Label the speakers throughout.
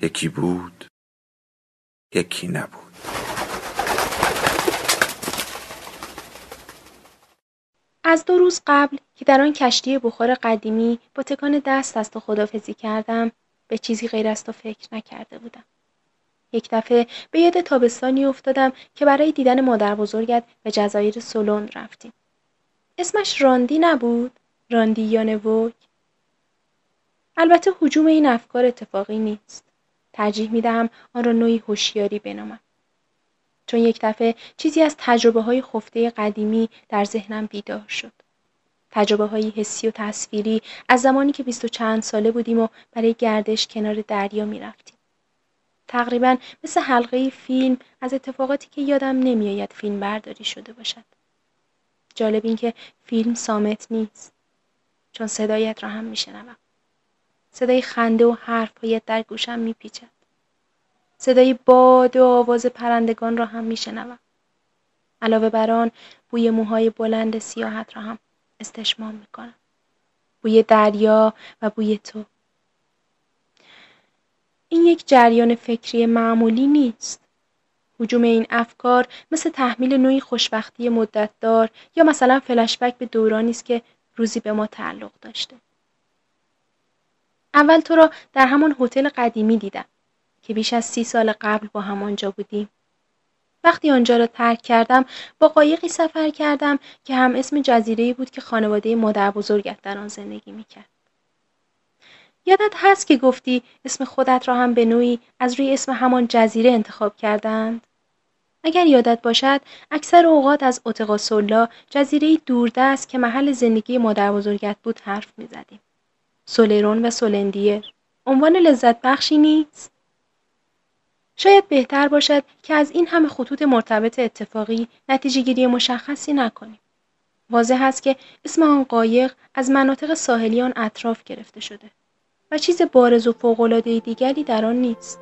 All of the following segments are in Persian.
Speaker 1: یکی بود یکی نبود.
Speaker 2: از دو روز قبل که در آن کشتی بخار قدیمی با تکان دست از تو خدافزی کردم به چیزی غیر از تو فکر نکرده بودم. یک دفعه به یاد تابستانی افتادم که برای دیدن مادر بزرگت به جزایر سولون رفتیم. اسمش راندی نبود؟ راندی یا نوک؟ البته حجوم این افکار اتفاقی نیست. ترجیح می دهم آن را نوعی هوشیاری بنامم. چون یک دفعه چیزی از تجربه های خفته قدیمی در ذهنم بیدار شد. تجربه های حسی و تصویری از زمانی که بیست و چند ساله بودیم و برای گردش کنار دریا می رفتیم. تقریبا مثل حلقه فیلم از اتفاقاتی که یادم نمیآید فیلم برداری شده باشد. جالب این که فیلم سامت نیست. چون صدایت را هم میشنوم. صدای خنده و حرفهایت در گوشم میپیچد. صدای باد و آواز پرندگان را هم میشنوم. علاوه بر آن بوی موهای بلند سیاحت را هم استشمام می‌کنم. بوی دریا و بوی تو. این یک جریان فکری معمولی نیست. حجوم این افکار مثل تحمیل نوعی خوشبختی مدتدار یا مثلا فلشبک به دورانی است که روزی به ما تعلق داشته. اول تو را در همان هتل قدیمی دیدم که بیش از سی سال قبل با هم آنجا بودیم. وقتی آنجا را ترک کردم با قایقی سفر کردم که هم اسم جزیره بود که خانواده مادر بزرگت در آن زندگی می‌کرد. یادت هست که گفتی اسم خودت را هم به نوعی از روی اسم همان جزیره انتخاب کردند؟ اگر یادت باشد اکثر اوقات از اوتقاسولا جزیره دوردست که محل زندگی مادر بزرگت بود حرف می‌زدیم. سولرون و سولندیر عنوان لذت بخشی نیست؟ شاید بهتر باشد که از این همه خطوط مرتبط اتفاقی نتیجه گیری مشخصی نکنیم. واضح است که اسم آن قایق از مناطق ساحلی آن اطراف گرفته شده و چیز بارز و فوقالعاده دیگری در آن نیست.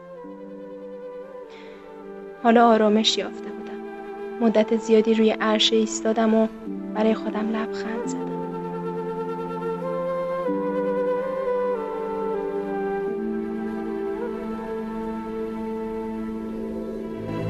Speaker 2: حالا آرامش یافته بودم. مدت زیادی روی عرشه ایستادم و برای خودم لبخند زدم.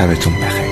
Speaker 1: 才会中被害。